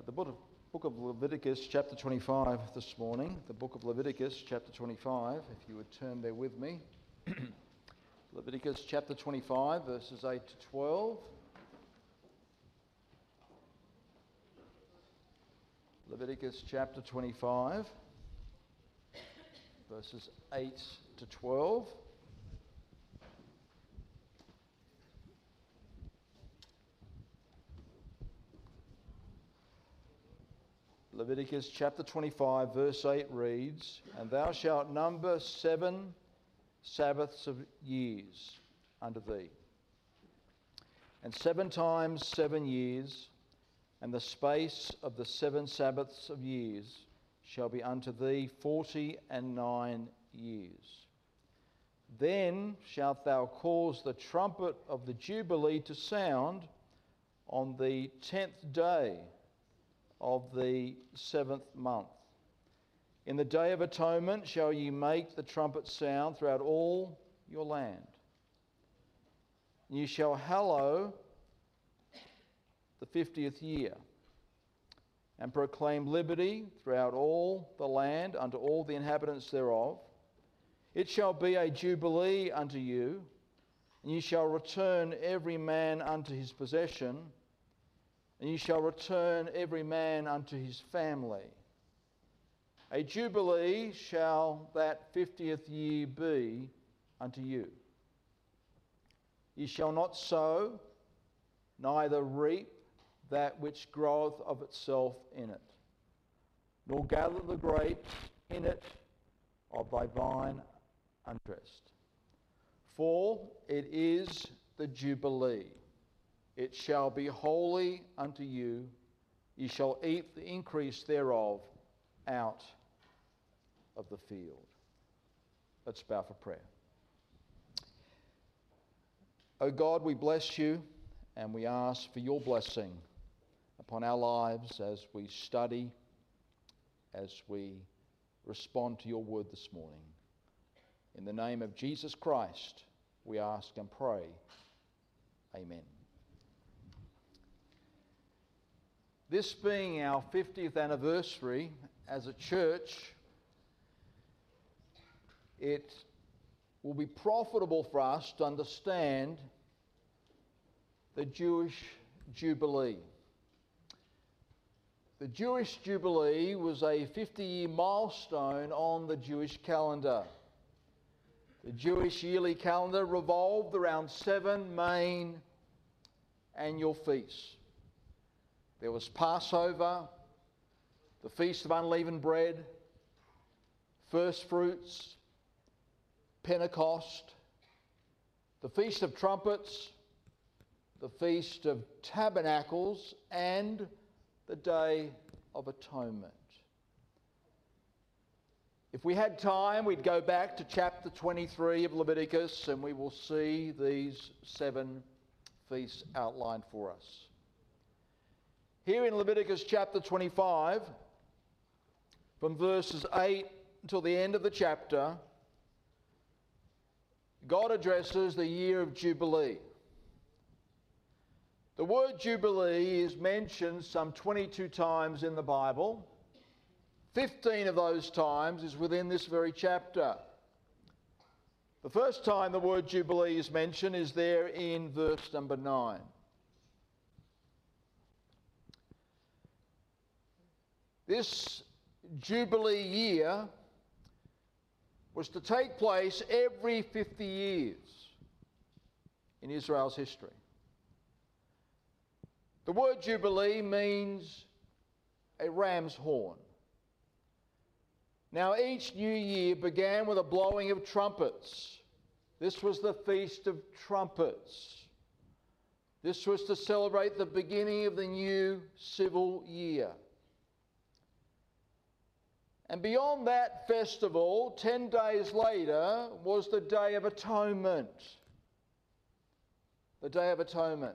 Uh, the book of, book of Leviticus, chapter 25, this morning. The book of Leviticus, chapter 25, if you would turn there with me. Leviticus, chapter 25, verses 8 to 12. Leviticus, chapter 25, verses 8 to 12. Leviticus chapter 25, verse 8 reads, And thou shalt number seven Sabbaths of years unto thee, and seven times seven years, and the space of the seven Sabbaths of years shall be unto thee forty and nine years. Then shalt thou cause the trumpet of the Jubilee to sound on the tenth day of the seventh month. In the day of atonement shall ye make the trumpet sound throughout all your land. Ye shall hallow the fiftieth year, and proclaim liberty throughout all the land unto all the inhabitants thereof. It shall be a jubilee unto you, and ye shall return every man unto his possession and ye shall return every man unto his family. A jubilee shall that fiftieth year be unto you. Ye shall not sow, neither reap that which groweth of itself in it, nor gather the grapes in it of thy vine undressed. For it is the Jubilee it shall be holy unto you. Ye shall eat the increase thereof out of the field. Let's bow for prayer. O oh God, we bless you and we ask for your blessing upon our lives as we study, as we respond to your word this morning. In the name of Jesus Christ, we ask and pray. Amen. This being our 50th anniversary as a church, it will be profitable for us to understand the Jewish Jubilee. The Jewish Jubilee was a 50 year milestone on the Jewish calendar. The Jewish yearly calendar revolved around seven main annual feasts. There was Passover, the Feast of Unleavened Bread, First Fruits, Pentecost, the Feast of Trumpets, the Feast of Tabernacles, and the Day of Atonement. If we had time, we'd go back to chapter 23 of Leviticus and we will see these seven feasts outlined for us. Here in Leviticus chapter 25, from verses 8 until the end of the chapter, God addresses the year of Jubilee. The word Jubilee is mentioned some 22 times in the Bible. 15 of those times is within this very chapter. The first time the word Jubilee is mentioned is there in verse number 9. This Jubilee year was to take place every 50 years in Israel's history. The word Jubilee means a ram's horn. Now, each new year began with a blowing of trumpets. This was the Feast of Trumpets. This was to celebrate the beginning of the new civil year. And beyond that festival, 10 days later, was the Day of Atonement. The Day of Atonement.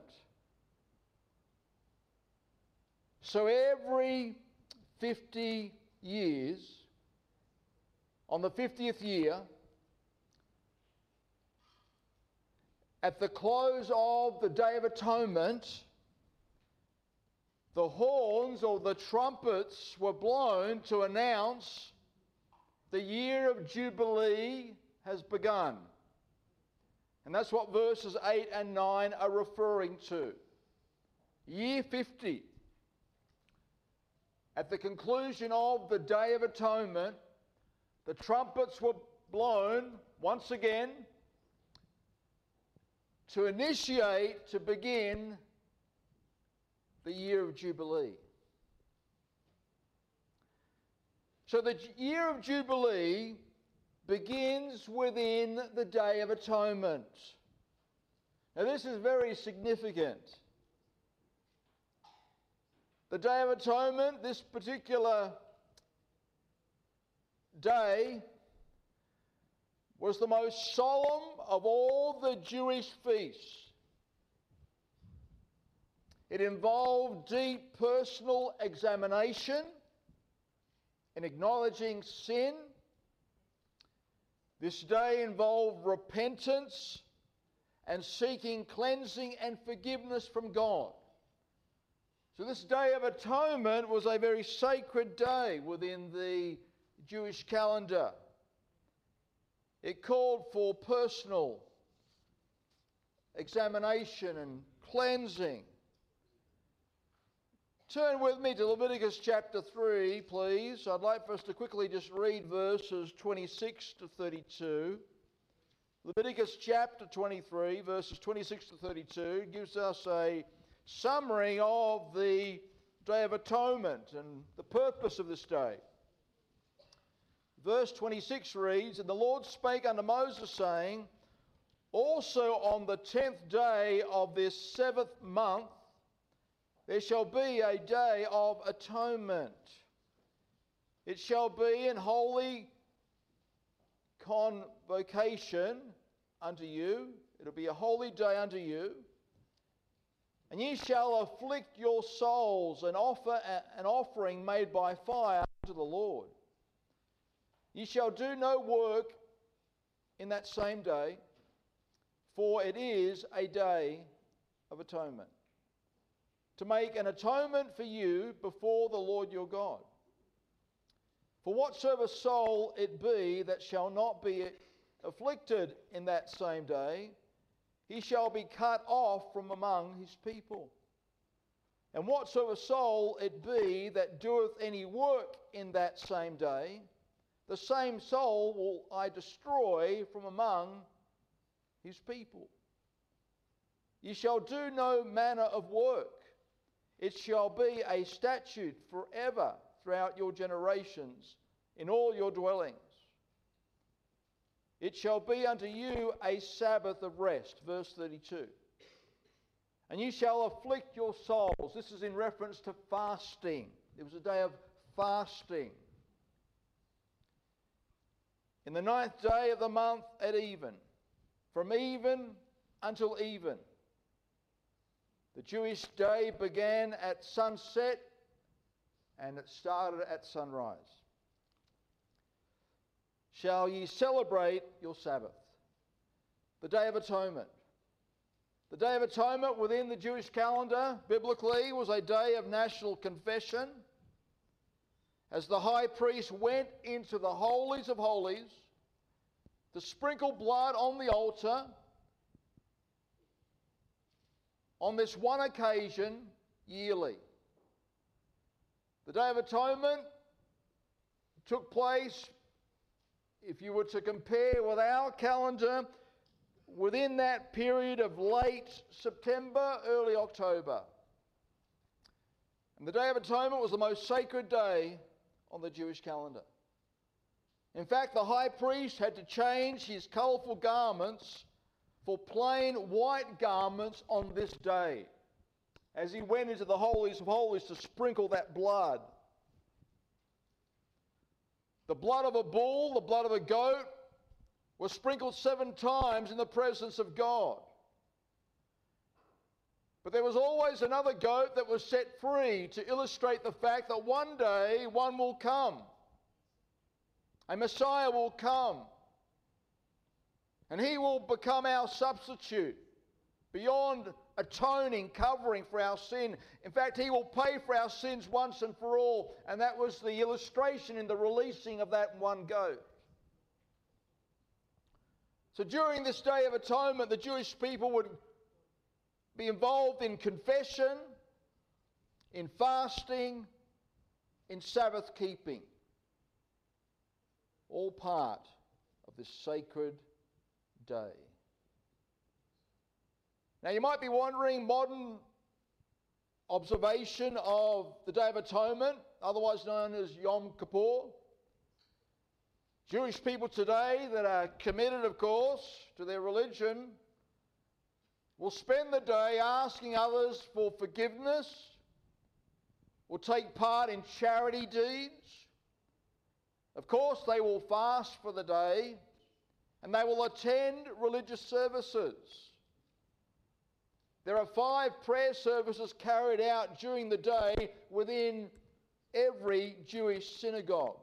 So every 50 years, on the 50th year, at the close of the Day of Atonement, the horns or the trumpets were blown to announce the year of Jubilee has begun. And that's what verses 8 and 9 are referring to. Year 50. At the conclusion of the Day of Atonement, the trumpets were blown once again to initiate, to begin the year of Jubilee. So the year of Jubilee begins within the Day of Atonement. Now, this is very significant. The Day of Atonement, this particular day, was the most solemn of all the Jewish feasts. It involved deep personal examination and acknowledging sin. This day involved repentance and seeking cleansing and forgiveness from God. So, this Day of Atonement was a very sacred day within the Jewish calendar. It called for personal examination and cleansing. Turn with me to Leviticus chapter 3, please. I'd like for us to quickly just read verses 26 to 32. Leviticus chapter 23, verses 26 to 32, gives us a summary of the Day of Atonement and the purpose of this day. Verse 26 reads And the Lord spake unto Moses, saying, Also on the tenth day of this seventh month, there shall be a day of atonement. It shall be an holy convocation unto you. It'll be a holy day unto you. And ye shall afflict your souls and offer an offering made by fire unto the Lord. Ye shall do no work in that same day, for it is a day of atonement to make an atonement for you before the Lord your God. For whatsoever soul it be that shall not be afflicted in that same day, he shall be cut off from among his people. And whatsoever soul it be that doeth any work in that same day, the same soul will I destroy from among his people. Ye shall do no manner of work it shall be a statute forever throughout your generations in all your dwellings. It shall be unto you a Sabbath of rest. Verse 32. And you shall afflict your souls. This is in reference to fasting. It was a day of fasting. In the ninth day of the month at even, from even until even. The Jewish day began at sunset and it started at sunrise. Shall ye celebrate your Sabbath? The Day of Atonement. The Day of Atonement within the Jewish calendar, biblically, was a day of national confession. As the high priest went into the holies of holies to sprinkle blood on the altar on this one occasion yearly. The Day of Atonement took place, if you were to compare with our calendar, within that period of late September, early October. And the Day of Atonement was the most sacred day on the Jewish calendar. In fact, the high priest had to change his colourful garments for plain white garments on this day as he went into the holies of holies to sprinkle that blood. The blood of a bull, the blood of a goat, was sprinkled seven times in the presence of God. But there was always another goat that was set free to illustrate the fact that one day one will come. A Messiah will come and he will become our substitute beyond atoning, covering for our sin. In fact, He will pay for our sins once and for all. And that was the illustration in the releasing of that one goat. So during this day of atonement, the Jewish people would be involved in confession, in fasting, in Sabbath keeping. All part of this sacred day. Now, you might be wondering modern observation of the Day of Atonement, otherwise known as Yom Kippur. Jewish people today that are committed, of course, to their religion will spend the day asking others for forgiveness, will take part in charity deeds. Of course, they will fast for the day and they will attend religious services. There are five prayer services carried out during the day within every Jewish synagogue.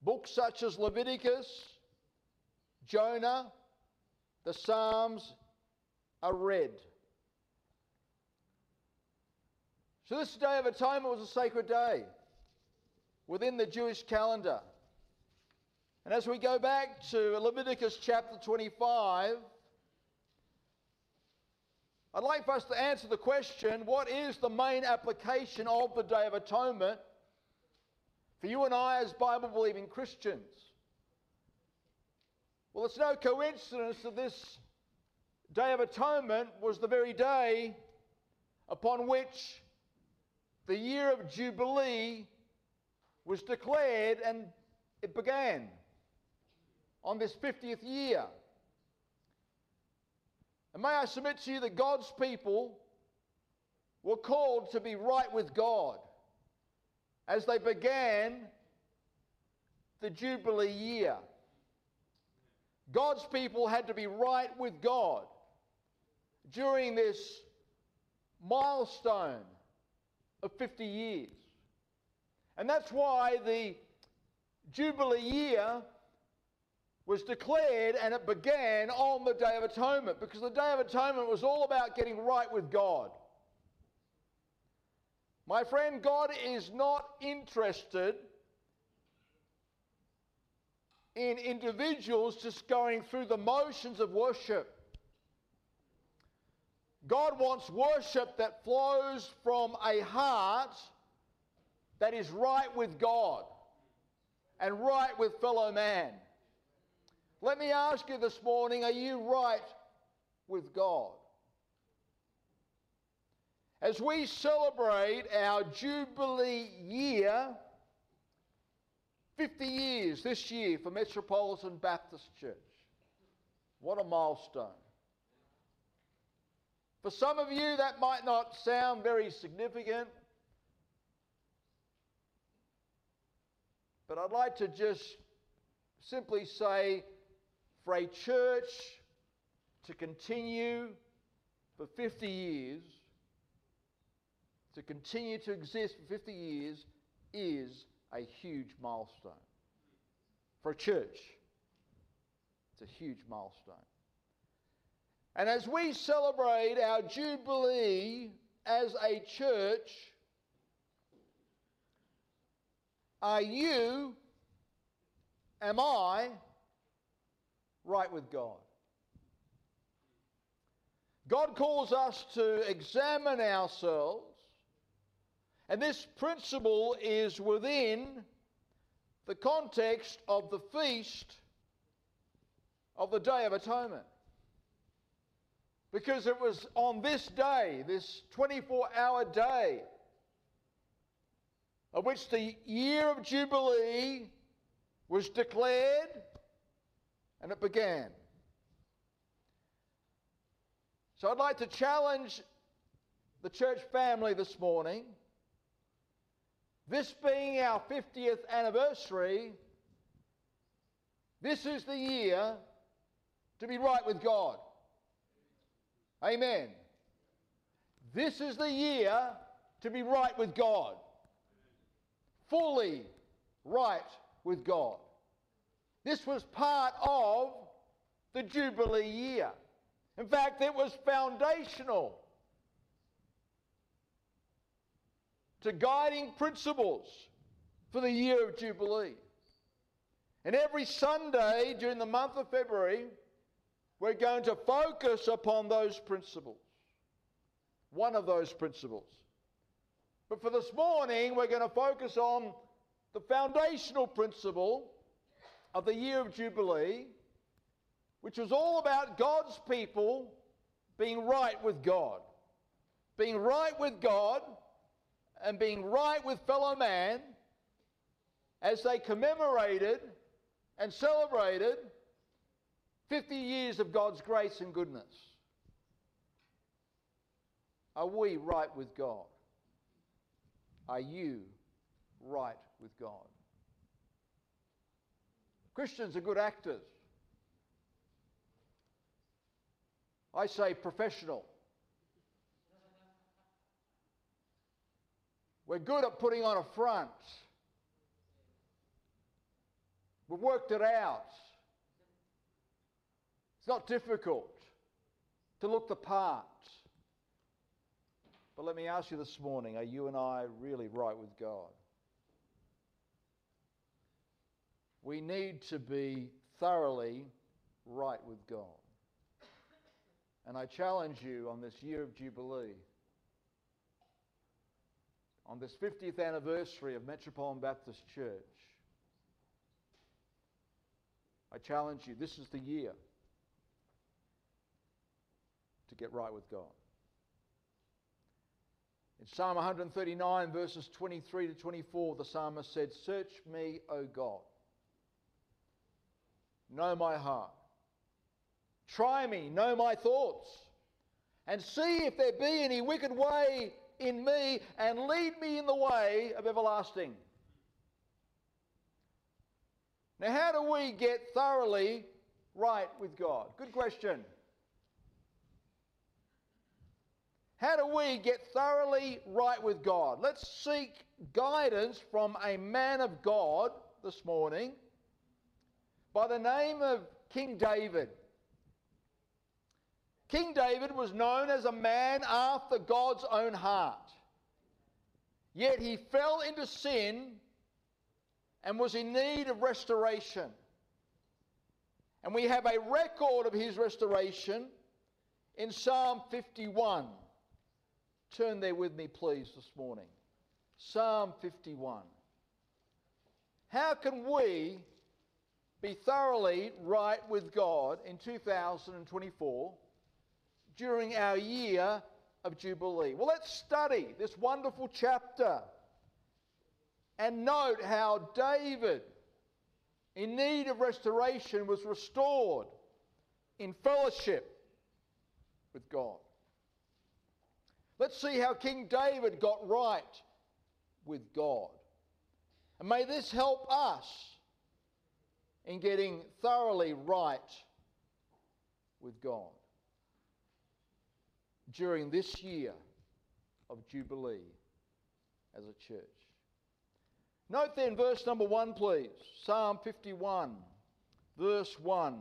Books such as Leviticus, Jonah, the Psalms are read. So, this Day of Atonement was a sacred day within the Jewish calendar. And as we go back to Leviticus chapter 25, I'd like for us to answer the question what is the main application of the Day of Atonement for you and I as Bible believing Christians? Well, it's no coincidence that this Day of Atonement was the very day upon which the year of Jubilee was declared and it began on this 50th year. And may I submit to you that God's people were called to be right with God as they began the Jubilee year. God's people had to be right with God during this milestone of 50 years. And that's why the Jubilee year was declared and it began on the Day of Atonement because the Day of Atonement was all about getting right with God. My friend, God is not interested in individuals just going through the motions of worship. God wants worship that flows from a heart that is right with God and right with fellow man. Let me ask you this morning are you right with God? As we celebrate our Jubilee year, 50 years this year for Metropolitan Baptist Church. What a milestone. For some of you, that might not sound very significant, but I'd like to just simply say for a church to continue for 50 years to continue to exist for 50 years is a huge milestone. For a church, it's a huge milestone. And as we celebrate our Jubilee as a church, are you, am I, right with God? God calls us to examine ourselves and this principle is within the context of the feast of the Day of Atonement. Because it was on this day, this 24 hour day, of which the year of Jubilee was declared and it began. So I'd like to challenge the church family this morning this being our 50th anniversary, this is the year to be right with God. Amen. This is the year to be right with God. Fully right with God. This was part of the Jubilee year. In fact, it was foundational to guiding principles for the year of Jubilee. And every Sunday during the month of February, we're going to focus upon those principles. One of those principles. But for this morning, we're going to focus on the foundational principle of the year of Jubilee, which was all about God's people being right with God. Being right with God and being right with fellow man as they commemorated and celebrated 50 years of God's grace and goodness. Are we right with God? Are you right with God? Christians are good actors. I say professional. We're good at putting on a front. We've worked it out. It's not difficult to look the part. But let me ask you this morning are you and I really right with God? We need to be thoroughly right with God. And I challenge you on this year of Jubilee on this 50th anniversary of Metropolitan Baptist Church, I challenge you, this is the year to get right with God. In Psalm 139, verses 23 to 24, the psalmist said, Search me, O God. Know my heart. Try me, know my thoughts, and see if there be any wicked way in me and lead me in the way of everlasting. Now, how do we get thoroughly right with God? Good question. How do we get thoroughly right with God? Let's seek guidance from a man of God this morning by the name of King David. King David was known as a man after God's own heart. Yet he fell into sin and was in need of restoration. And we have a record of his restoration in Psalm 51. Turn there with me, please, this morning. Psalm 51. How can we be thoroughly right with God in 2024? during our year of Jubilee. Well, let's study this wonderful chapter and note how David, in need of restoration, was restored in fellowship with God. Let's see how King David got right with God. And may this help us in getting thoroughly right with God during this year of Jubilee as a church. Note then verse number 1, please. Psalm 51, verse 1.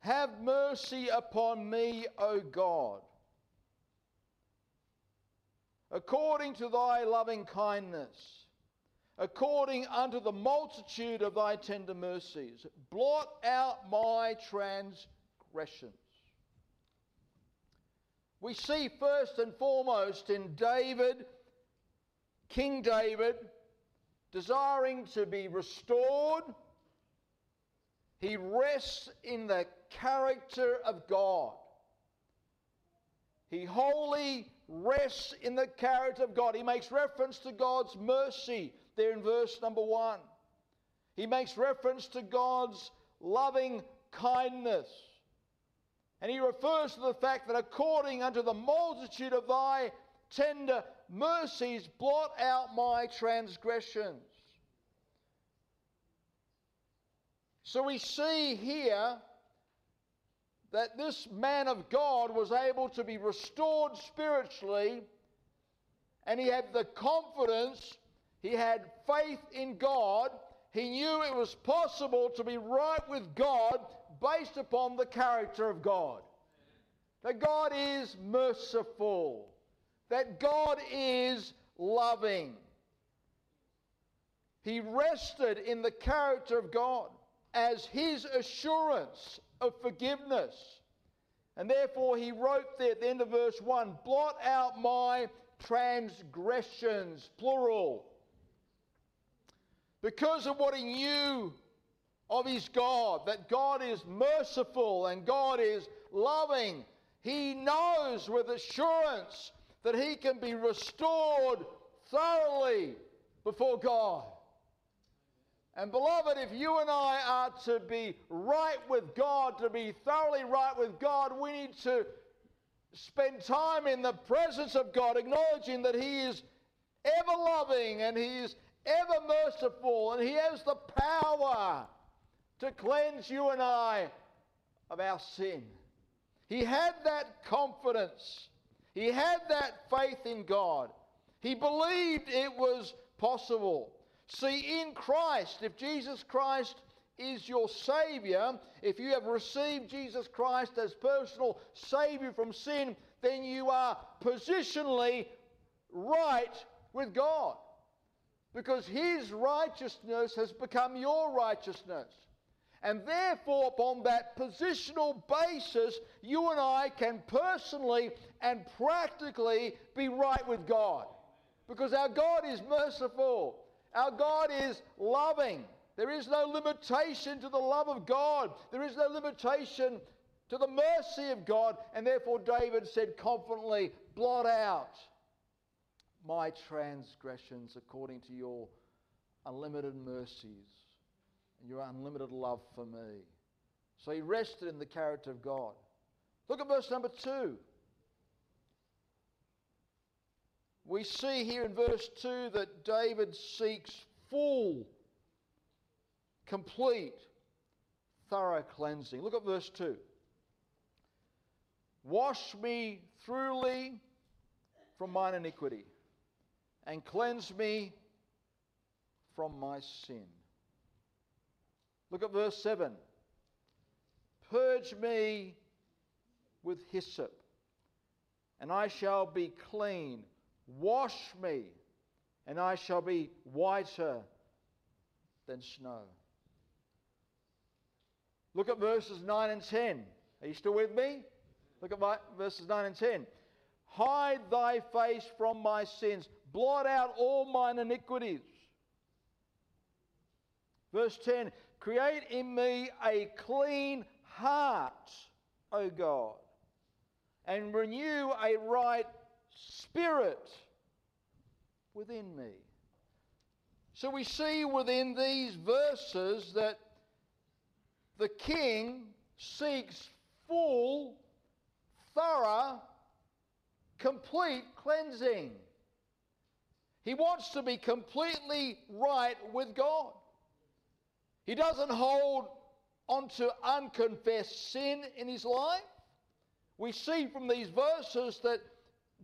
Have mercy upon me, O God, according to thy loving kindness, according unto the multitude of thy tender mercies. Blot out my transgressions. We see first and foremost in David, King David, desiring to be restored, he rests in the character of God. He wholly rests in the character of God. He makes reference to God's mercy there in verse number one. He makes reference to God's loving kindness. And he refers to the fact that according unto the multitude of thy tender mercies, blot out my transgressions. So we see here that this man of God was able to be restored spiritually, and he had the confidence, he had faith in God, He knew it was possible to be right with God based upon the character of God. That God is merciful. That God is loving. He rested in the character of God as his assurance of forgiveness. And therefore, he wrote there at the end of verse 1 blot out my transgressions, plural. Because of what he knew of his God, that God is merciful and God is loving, he knows with assurance that he can be restored thoroughly before God. And beloved, if you and I are to be right with God, to be thoroughly right with God, we need to spend time in the presence of God, acknowledging that He is ever loving and He is ever merciful and He has the power to cleanse you and I of our sin. He had that confidence. He had that faith in God. He believed it was possible. See, in Christ, if Jesus Christ is your Savior, if you have received Jesus Christ as personal Savior from sin, then you are positionally right with God. Because His righteousness has become your righteousness. And therefore, upon that positional basis, you and I can personally and practically be right with God. Because our God is merciful. Our God is loving. There is no limitation to the love of God. There is no limitation to the mercy of God. And therefore, David said confidently, Blot out my transgressions according to your unlimited mercies and your unlimited love for me. So he rested in the character of God. Look at verse number two. we see here in verse 2 that David seeks full, complete, thorough cleansing. Look at verse 2. Wash me thoroughly from mine iniquity and cleanse me from my sin. Look at verse 7. Purge me with hyssop, and I shall be clean. Wash me, and I shall be whiter than snow. Look at verses 9 and 10. Are you still with me? Look at my, verses 9 and 10. Hide thy face from my sins, blot out all mine iniquities. Verse 10 Create in me a clean heart, O God, and renew a right spirit within me. So we see within these verses that the king seeks full, thorough, complete cleansing. He wants to be completely right with God. He doesn't hold onto unconfessed sin in his life. We see from these verses that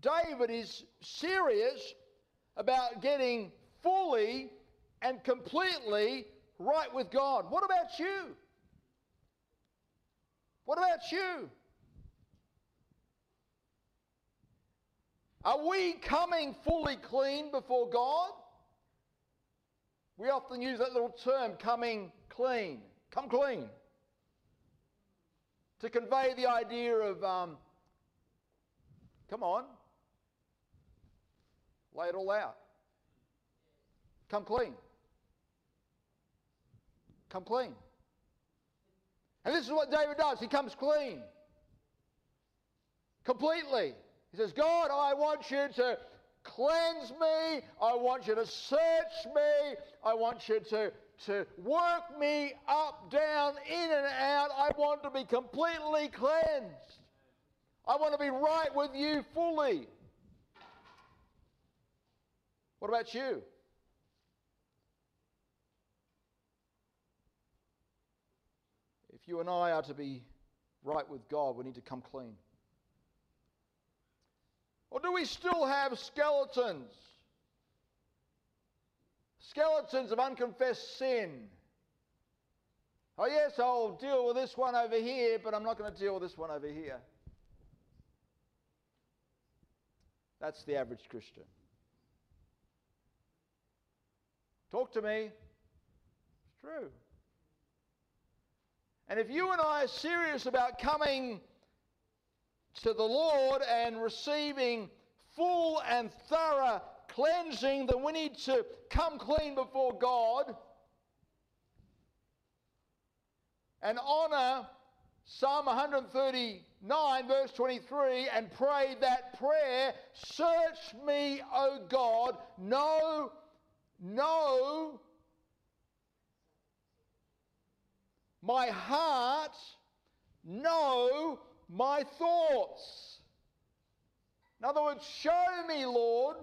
David is serious about getting fully and completely right with God. What about you? What about you? Are we coming fully clean before God? We often use that little term, coming clean. Come clean. To convey the idea of, um, come on, Lay it all out. Come clean. Come clean. And this is what David does. He comes clean. Completely. He says, God, I want you to cleanse me. I want you to search me. I want you to, to work me up, down, in and out. I want to be completely cleansed. I want to be right with you fully. What about you? If you and I are to be right with God, we need to come clean. Or do we still have skeletons? skeletons of unconfessed sin. Oh, yes, I'll deal with this one over here, but I'm not going to deal with this one over here. That's the average Christian. Talk to me. It's true. And if you and I are serious about coming to the Lord and receiving full and thorough cleansing, then we need to come clean before God. And honour Psalm 139, verse 23, and pray that prayer Search me, O God, know, know my heart, know my thoughts. In other words, show me, Lord,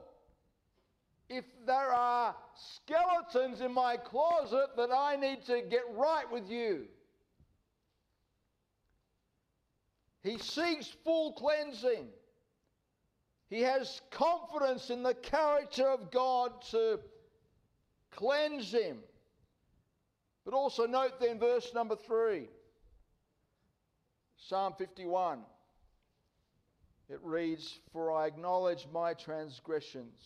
if there are skeletons in my closet that I need to get right with you. He seeks full cleansing. He has confidence in the character of God to cleanse him. But also note then verse number three, Psalm 51. It reads, For I acknowledge my transgressions.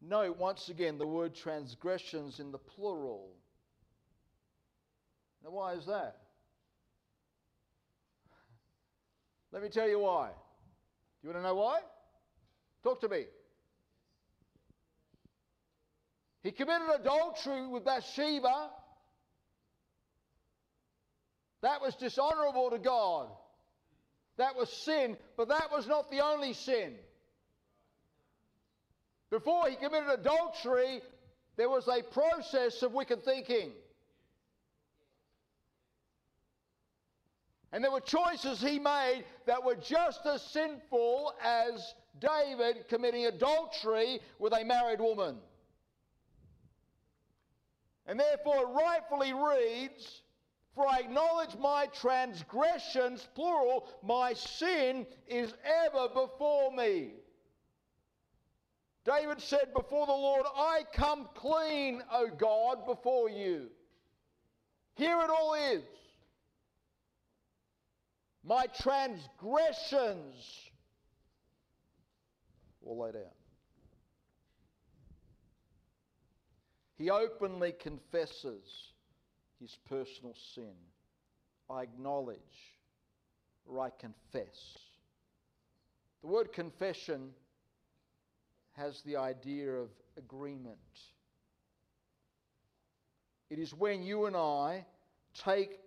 Note once again the word transgressions in the plural. Now, why is that? Let me tell you why. Do you want to know why? Talk to me. He committed adultery with Bathsheba. That was dishonorable to God. That was sin, but that was not the only sin. Before he committed adultery, there was a process of wicked thinking. And there were choices he made that were just as sinful as David committing adultery with a married woman. And therefore, it rightfully reads, For I acknowledge my transgressions, plural, my sin is ever before me. David said before the Lord, I come clean, O God, before you. Here it all is. My transgressions were laid out. He openly confesses his personal sin. I acknowledge or I confess. The word confession has the idea of agreement. It is when you and I take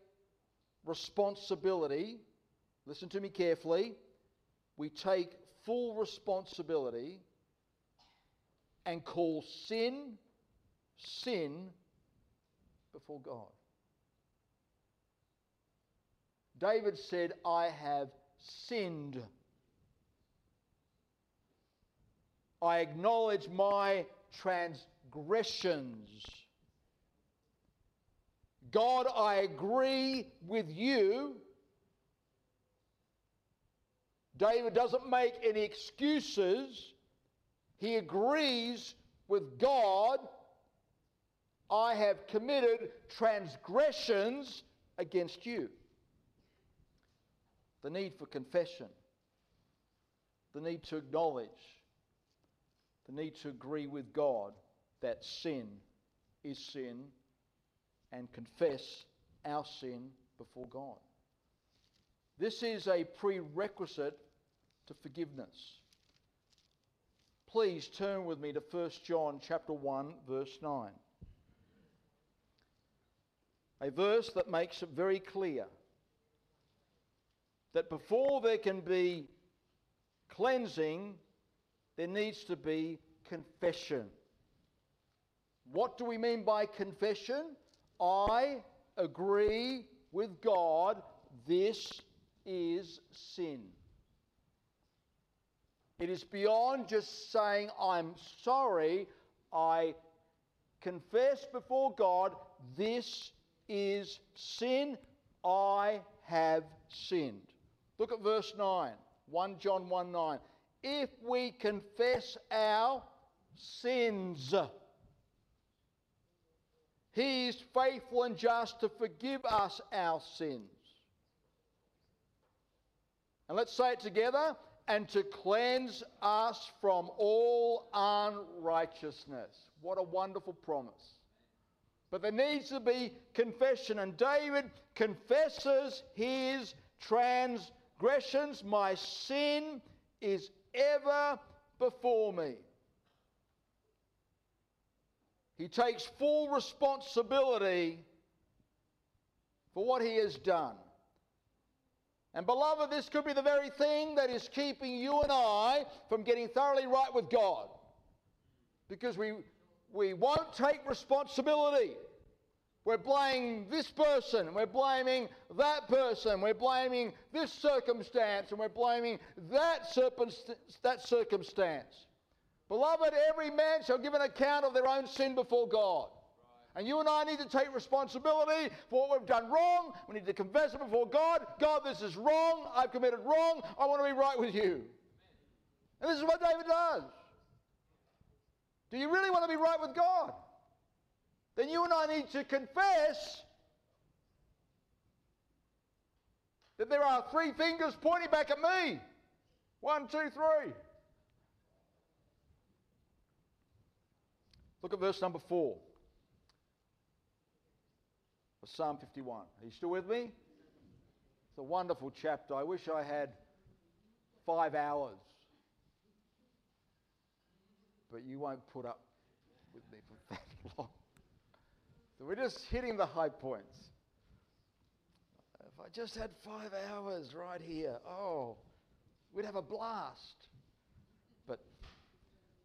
responsibility listen to me carefully, we take full responsibility and call sin sin before God. David said, I have sinned. I acknowledge my transgressions. God, I agree with you David doesn't make any excuses. He agrees with God. I have committed transgressions against you. The need for confession, the need to acknowledge, the need to agree with God that sin is sin and confess our sin before God. This is a prerequisite to forgiveness. Please turn with me to 1 John chapter 1 verse 9. A verse that makes it very clear that before there can be cleansing, there needs to be confession. What do we mean by confession? I agree with God, this is sin. It is beyond just saying, I'm sorry, I confess before God, this is sin, I have sinned. Look at verse 9, 1 John 1 9. if we confess our sins. He is faithful and just to forgive us our sins. And let's say it together and to cleanse us from all unrighteousness. What a wonderful promise. But there needs to be confession, and David confesses his transgressions. My sin is ever before me. He takes full responsibility for what he has done. And beloved, this could be the very thing that is keeping you and I from getting thoroughly right with God. Because we, we won't take responsibility. We're blaming this person, we're blaming that person, we're blaming this circumstance, and we're blaming that, that circumstance. Beloved, every man shall give an account of their own sin before God. And you and I need to take responsibility for what we've done wrong. We need to confess it before God. God, this is wrong. I've committed wrong. I want to be right with you. And this is what David does. Do you really want to be right with God? Then you and I need to confess that there are three fingers pointing back at me. One, two, three. Look at verse number four. of Psalm 51. Are you still with me? It's a wonderful chapter. I wish I had five hours. But you won't put up with me for that long. So we're just hitting the high points. If I just had five hours right here, oh, we'd have a blast. But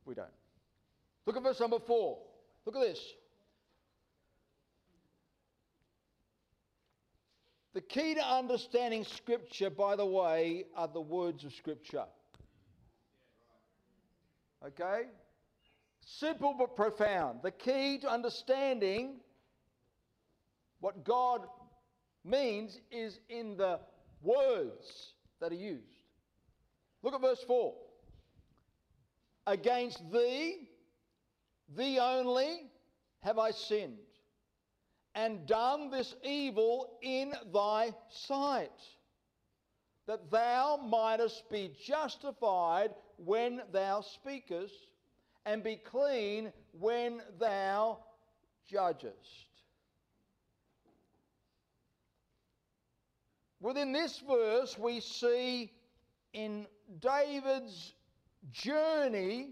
we don't. Look at verse number four. Look at this. The key to understanding Scripture, by the way, are the words of Scripture. Okay? Simple but profound. The key to understanding what God means is in the words that are used. Look at verse 4. Against thee, thee only, have I sinned and done this evil in thy sight, that thou mightest be justified when thou speakest, and be clean when thou judgest. Within this verse, we see in David's journey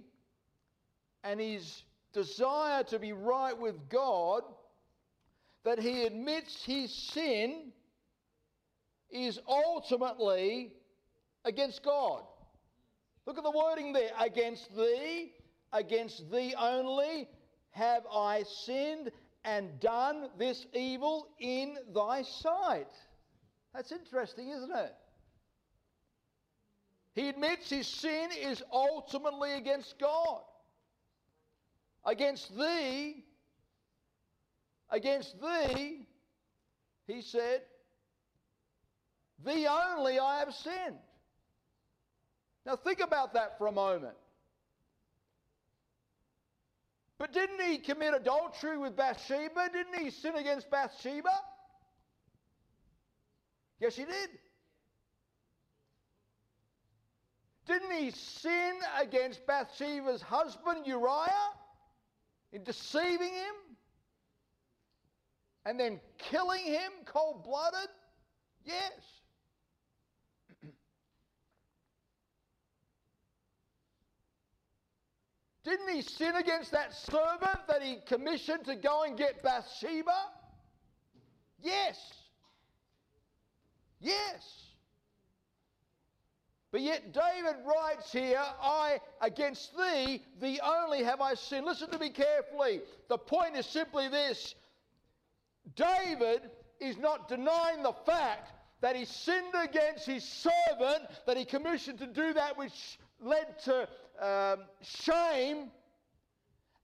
and his desire to be right with God that he admits his sin is ultimately against God. Look at the wording there. Against thee, against thee only have I sinned and done this evil in thy sight. That's interesting, isn't it? He admits his sin is ultimately against God. Against thee, Against thee, he said, Thee only I have sinned. Now think about that for a moment. But didn't he commit adultery with Bathsheba? Didn't he sin against Bathsheba? Yes, he did. Didn't he sin against Bathsheba's husband Uriah in deceiving him? and then killing him cold blooded? Yes. Didn't he sin against that servant that he commissioned to go and get Bathsheba? Yes. Yes. But yet David writes here, I against thee, thee only have I sinned. Listen to me carefully. The point is simply this David is not denying the fact that he sinned against his servant, that he commissioned to do that which led to um, shame,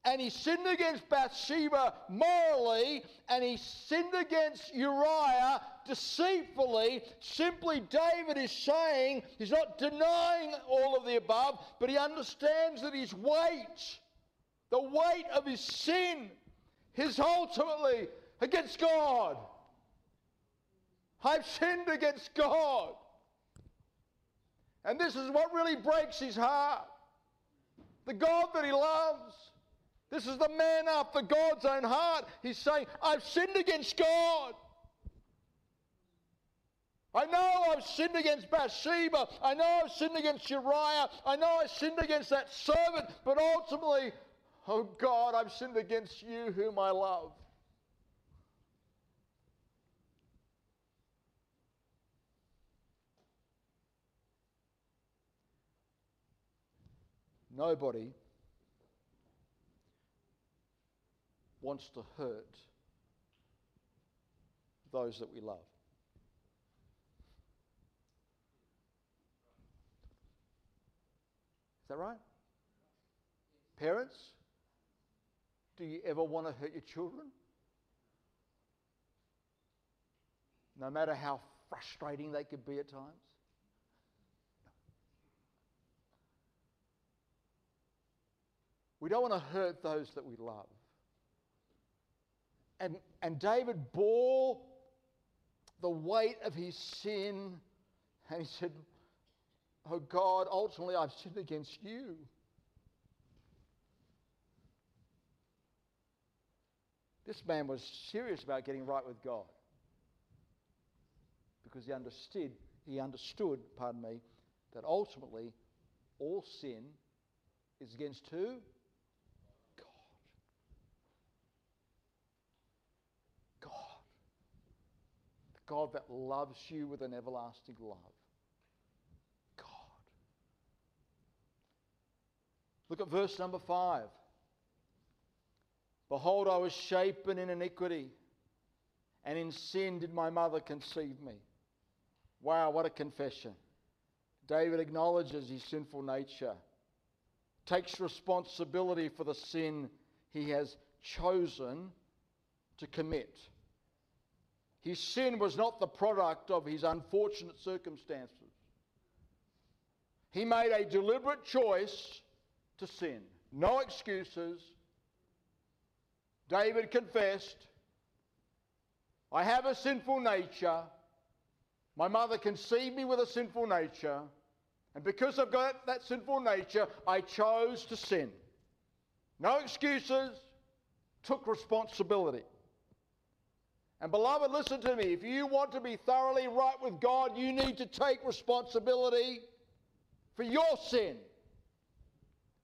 and he sinned against Bathsheba morally, and he sinned against Uriah deceitfully. Simply, David is saying he's not denying all of the above, but he understands that his weight, the weight of his sin, is ultimately against God. I've sinned against God. And this is what really breaks his heart. The God that he loves. This is the man after God's own heart. He's saying, I've sinned against God. I know I've sinned against Bathsheba. I know I've sinned against Uriah. I know I've sinned against that servant. But ultimately, oh God, I've sinned against you whom I love. Nobody wants to hurt those that we love. Is that right? Parents, do you ever want to hurt your children? No matter how frustrating they could be at times? We don't want to hurt those that we love. And, and David bore the weight of his sin and he said, Oh God, ultimately I've sinned against you. This man was serious about getting right with God because he understood, he understood, pardon me, that ultimately all sin is against who? God that loves you with an everlasting love. God. Look at verse number five. Behold, I was shapen in iniquity, and in sin did my mother conceive me. Wow, what a confession. David acknowledges his sinful nature, takes responsibility for the sin he has chosen to commit. His sin was not the product of his unfortunate circumstances. He made a deliberate choice to sin. No excuses. David confessed, I have a sinful nature. My mother conceived me with a sinful nature. And because I've got that sinful nature, I chose to sin. No excuses, took responsibility. And beloved, listen to me. If you want to be thoroughly right with God, you need to take responsibility for your sin.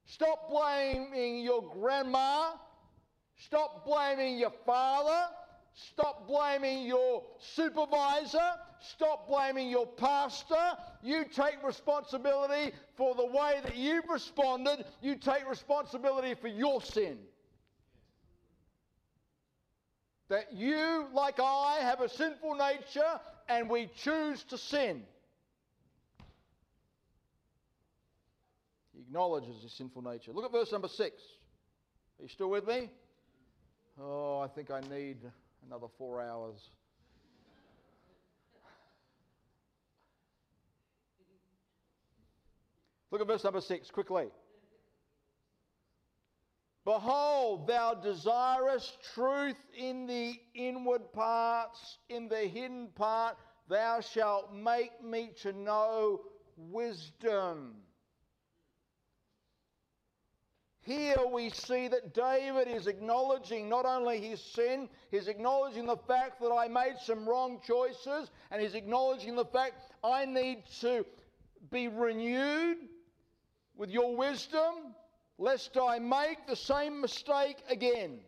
Stop blaming your grandma. Stop blaming your father. Stop blaming your supervisor. Stop blaming your pastor. You take responsibility for the way that you've responded. You take responsibility for your sin that you, like I, have a sinful nature and we choose to sin. He acknowledges his sinful nature. Look at verse number six. Are you still with me? Oh, I think I need another four hours. Look at verse number six quickly. Behold, thou desirest truth in the inward parts, in the hidden part, thou shalt make me to know wisdom. Here we see that David is acknowledging not only his sin, he's acknowledging the fact that I made some wrong choices, and he's acknowledging the fact I need to be renewed with your wisdom lest I make the same mistake again.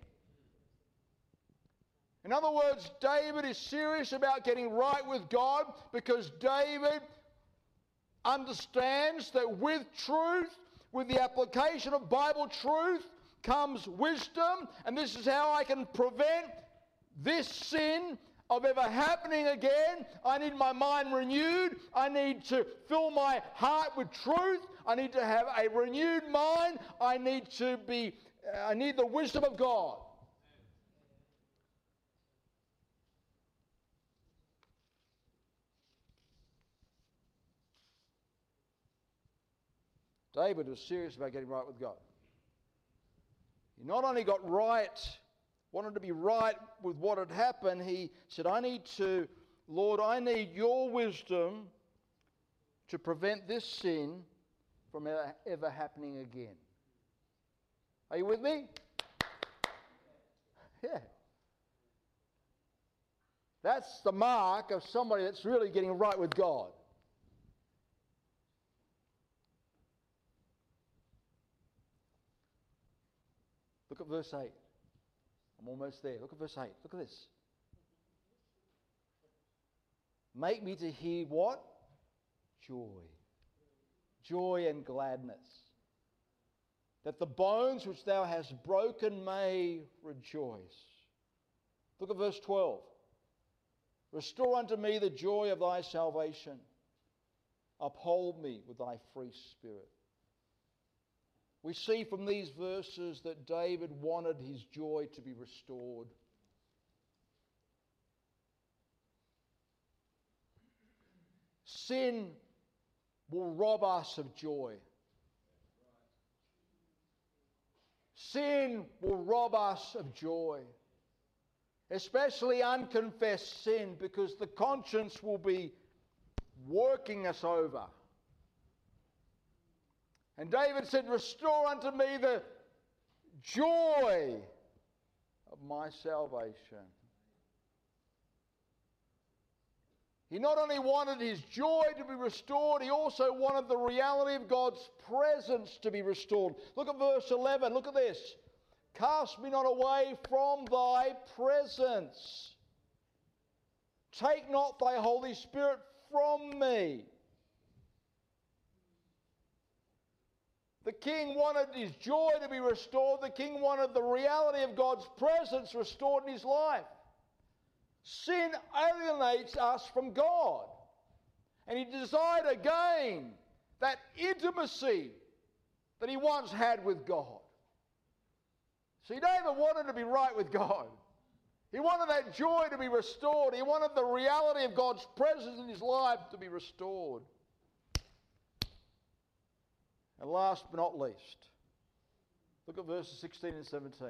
In other words, David is serious about getting right with God because David understands that with truth, with the application of Bible truth, comes wisdom, and this is how I can prevent this sin of ever happening again. I need my mind renewed. I need to fill my heart with truth. I need to have a renewed mind. I need to be uh, I need the wisdom of God. David was serious about getting right with God. He not only got right, wanted to be right with what had happened, he said, I need to, Lord, I need your wisdom to prevent this sin from ever happening again. Are you with me? Yeah. That's the mark of somebody that's really getting right with God. Look at verse 8. I'm almost there. Look at verse 8. Look at this. Make me to hear what? Joy. Joy and gladness. That the bones which thou hast broken may rejoice. Look at verse 12. Restore unto me the joy of thy salvation. Uphold me with thy free spirit. We see from these verses that David wanted his joy to be restored. Sin will rob us of joy. Sin will rob us of joy, especially unconfessed sin, because the conscience will be working us over. And David said, Restore unto me the joy of my salvation. He not only wanted his joy to be restored, he also wanted the reality of God's presence to be restored. Look at verse 11. Look at this. Cast me not away from thy presence. Take not thy Holy Spirit from me. The king wanted his joy to be restored. The king wanted the reality of God's presence restored in his life. Sin alienates us from God. And he desired again that intimacy that he once had with God. See, David wanted to be right with God. He wanted that joy to be restored. He wanted the reality of God's presence in his life to be restored. And last but not least, look at verses 16 and 17.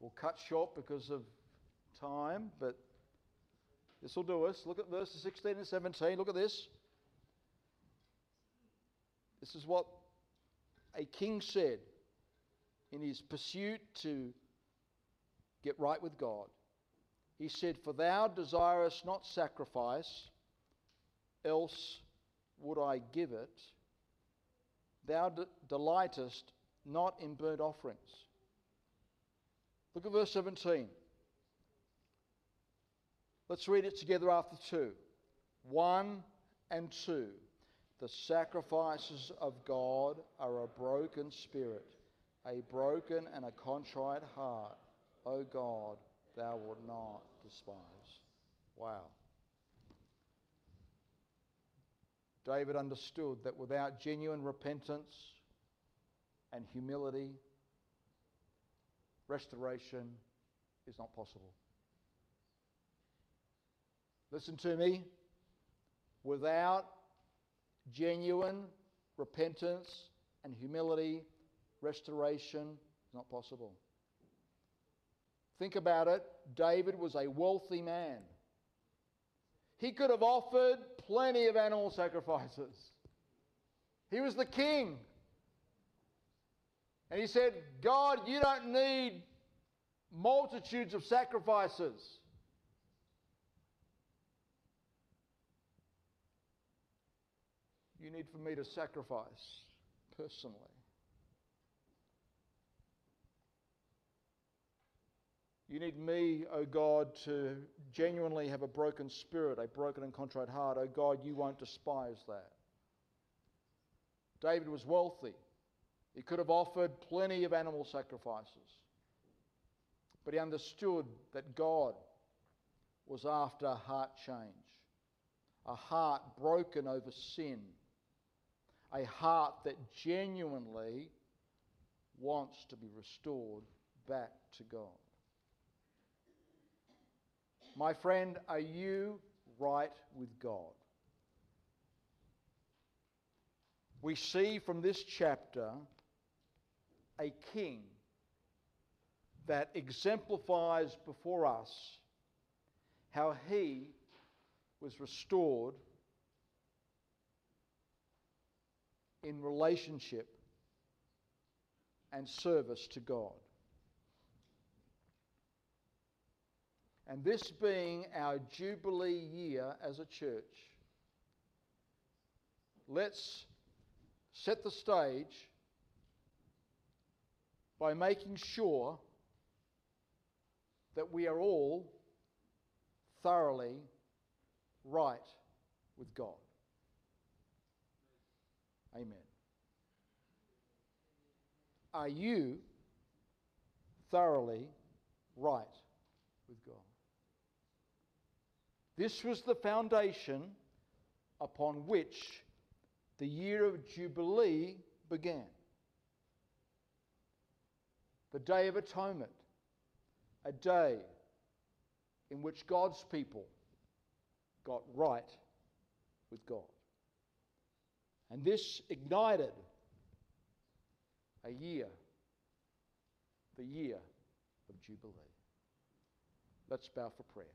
We'll cut short because of time, but this will do us. Look at verses 16 and 17. Look at this. This is what a king said in his pursuit to get right with God. He said, For thou desirest not sacrifice, else would I give it. Thou de- delightest not in burnt offerings. Look at verse 17. Let's read it together after two. One and two. The sacrifices of God are a broken spirit, a broken and a contrite heart. O God, thou wilt not despise. Wow. David understood that without genuine repentance and humility, restoration is not possible. Listen to me. Without genuine repentance and humility, restoration is not possible. Think about it. David was a wealthy man. He could have offered plenty of animal sacrifices. He was the king. And he said, God, you don't need multitudes of sacrifices. You need for me to sacrifice personally. You need me, O oh God, to genuinely have a broken spirit, a broken and contrite heart. O oh God, you won't despise that. David was wealthy. He could have offered plenty of animal sacrifices. But he understood that God was after heart change, a heart broken over sin, a heart that genuinely wants to be restored back to God. My friend, are you right with God? We see from this chapter a king that exemplifies before us how he was restored in relationship and service to God. And this being our Jubilee year as a church, let's set the stage by making sure that we are all thoroughly right with God. Amen. Are you thoroughly right with God? This was the foundation upon which the year of Jubilee began. The Day of Atonement, a day in which God's people got right with God. And this ignited a year, the year of Jubilee. Let's bow for prayer.